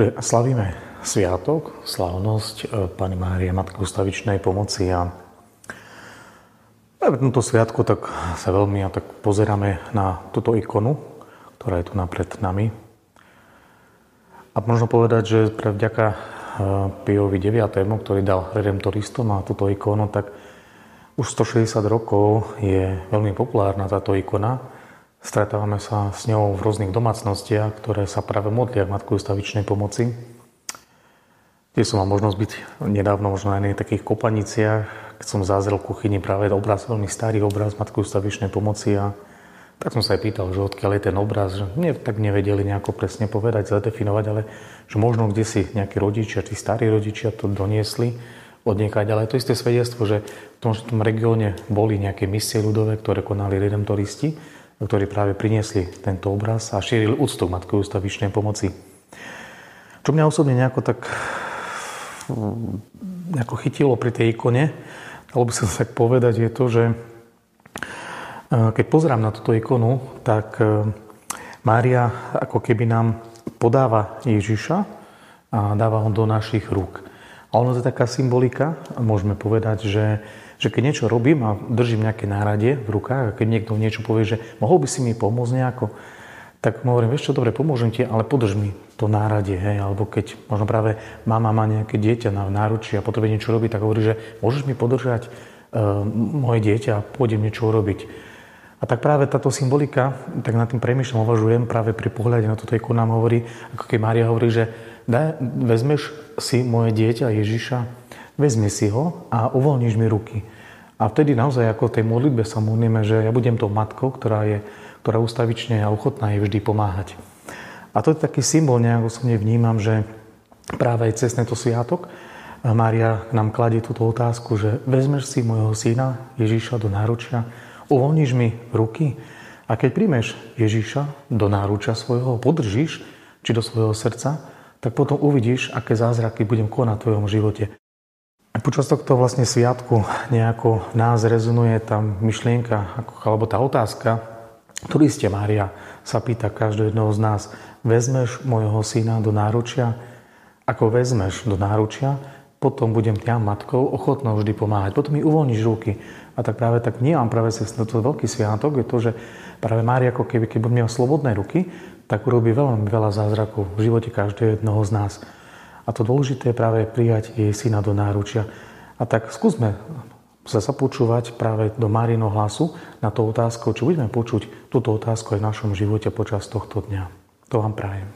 že slavíme sviatok, slávnosť e, Pani Márie, Matky ustavičnej pomoci a v tomto sviatku tak sa veľmi a tak pozeráme na túto ikonu, ktorá je tu napred nami. A možno povedať, že pre vďaka e, Piovi 9., ktorý dal redemptoristom a túto ikonu, tak už 160 rokov je veľmi populárna táto ikona Stretávame sa s ňou v rôznych domácnostiach, ktoré sa práve modlia k Matku stavičnej pomoci. Tie som mal možnosť byť nedávno možno aj na takých kopaniciach, keď som zázrel v kuchyni práve obraz, veľmi starý obraz Matku stavičnej pomoci a tak som sa aj pýtal, že odkiaľ je ten obraz, že nie, tak nevedeli nejako presne povedať, zadefinovať, ale že možno kde si nejakí rodičia, tí starí rodičia to doniesli odniekať, ale to isté svedectvo, že v tom, v tom regióne boli nejaké misie ľudové, ktoré konali redemptoristi ktorí práve priniesli tento obraz a šírili úctu k Matke ústavičnej pomoci. Čo mňa osobne nejako tak mm, nejako chytilo pri tej ikone, dalo by som tak povedať, je to, že e, keď pozerám na túto ikonu, tak e, Mária ako keby nám podáva Ježiša a dáva ho do našich rúk. A ono to je taká symbolika, môžeme povedať, že že keď niečo robím a držím nejaké náradie v rukách a keď niekto niečo povie, že mohol by si mi pomôcť nejako, tak mu hovorím, vieš čo, dobre, pomôžem ti, ale podrž mi to náradie, hej, alebo keď možno práve mama má nejaké dieťa na náručí a potrebuje niečo robiť, tak hovorí, že môžeš mi podržať uh, moje dieťa a pôjdem niečo urobiť. A tak práve táto symbolika, tak nad tým premýšľam, uvažujem, práve pri pohľade na toto ikonu nám hovorí, ako keď Mária hovorí, že daj, vezmeš si moje dieťa Ježiša, vezmi si ho a uvoľníš mi ruky. A vtedy naozaj ako tej modlitbe sa modlíme, že ja budem tou matkou, ktorá je ktorá ustavične a ochotná je vždy pomáhať. A to je taký symbol, nejak osobne vnímam, že práve aj cez tento sviatok Mária nám kladie túto otázku, že vezmeš si môjho syna Ježíša do náručia, uvoľníš mi ruky a keď príjmeš Ježíša do náručia svojho, podržíš, či do svojho srdca, tak potom uvidíš, aké zázraky budem konať v tvojom živote. Počas tohto vlastne sviatku nejako nás rezonuje tá myšlienka, alebo tá otázka, ktorý ste, Mária, sa pýta každého jedného z nás. Vezmeš môjho syna do náručia? Ako vezmeš do náručia, potom budem ťa matkou ochotnou vždy pomáhať. Potom mi uvoľníš ruky. A tak práve tak nie práve cez toto veľký sviatok, je to, že práve Mária, ako keby, keď budem mať slobodné ruky, tak urobí veľmi veľa zázrakov v živote každého jednoho z nás. A to dôležité je práve prijať jej syna do náručia. A tak skúsme sa započúvať práve do Márino hlasu na tú otázku, či budeme počuť túto otázku aj v našom živote počas tohto dňa. To vám prajem.